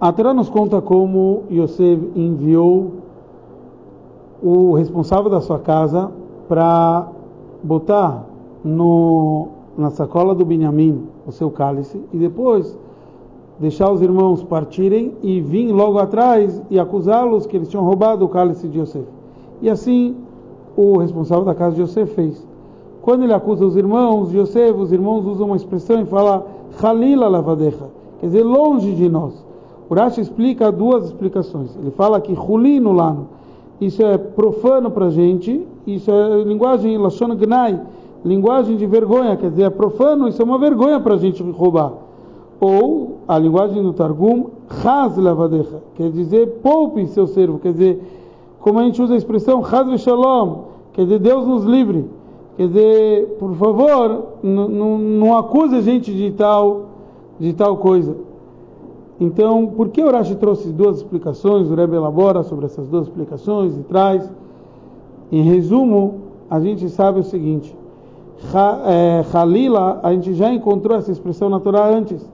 A Torá nos conta como Yosef enviou o responsável da sua casa para botar no, na sacola do Benjamim o seu cálice e depois deixar os irmãos partirem e vir logo atrás e acusá-los que eles tinham roubado o cálice de Yosef. E assim o responsável da casa de Yosef fez. Quando ele acusa os irmãos de Yosef, os irmãos usam uma expressão e falam Halila lavadecha, quer dizer, longe de nós. O Rashi explica duas explicações. Ele fala que Hulino lano, isso é profano para a gente, isso é linguagem Lashon Gnai, linguagem de vergonha, quer dizer, é profano, isso é uma vergonha para a gente roubar. Ou a linguagem do Targum, Chaz lavadecha, quer dizer, poupe seu servo, quer dizer, como a gente usa a expressão Chaz Shalom, quer dizer, Deus nos livre. Quer dizer, por favor, não acuse a gente de tal, de tal coisa. Então, por que o Rashi trouxe duas explicações? O Rebbe elabora sobre essas duas explicações e traz. Em resumo, a gente sabe o seguinte: Halila, a gente já encontrou essa expressão na Torá antes,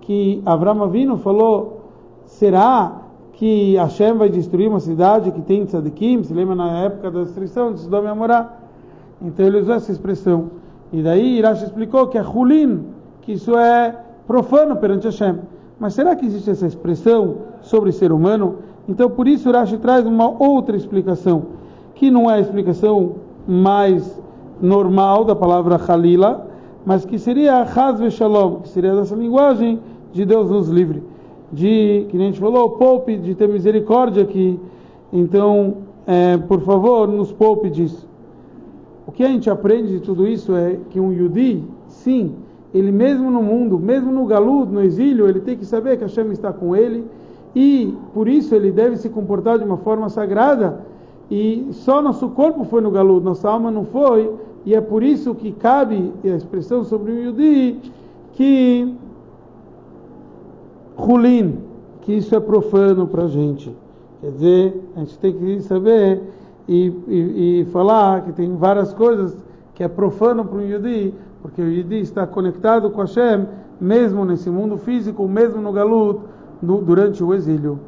que Avram Avinu falou: será que Hashem vai destruir uma cidade que tem tzadikim? Se lembra na época da destruição de Sodoma e Amorá? Então ele usou essa expressão. E daí Irash explicou que é hulin, que isso é profano perante Hashem. Mas será que existe essa expressão sobre ser humano? Então por isso Irash traz uma outra explicação, que não é a explicação mais normal da palavra halila, mas que seria Haz Shalom, que seria dessa linguagem de Deus nos livre. De, que a gente falou, poupe de ter misericórdia aqui. Então, é, por favor, nos poupe disso. O que a gente aprende de tudo isso é que um Yudi, sim, ele mesmo no mundo, mesmo no galudo, no exílio, ele tem que saber que Hashem está com ele e por isso ele deve se comportar de uma forma sagrada e só nosso corpo foi no galudo, nossa alma não foi e é por isso que cabe a expressão sobre o Yudi que Hulin, que isso é profano para a gente. Quer dizer, a gente tem que saber e, e, e, falar que tem várias coisas que é profano para o Yudi, porque o Yudi está conectado com Hashem, mesmo nesse mundo físico, mesmo no Galut, no, durante o exílio.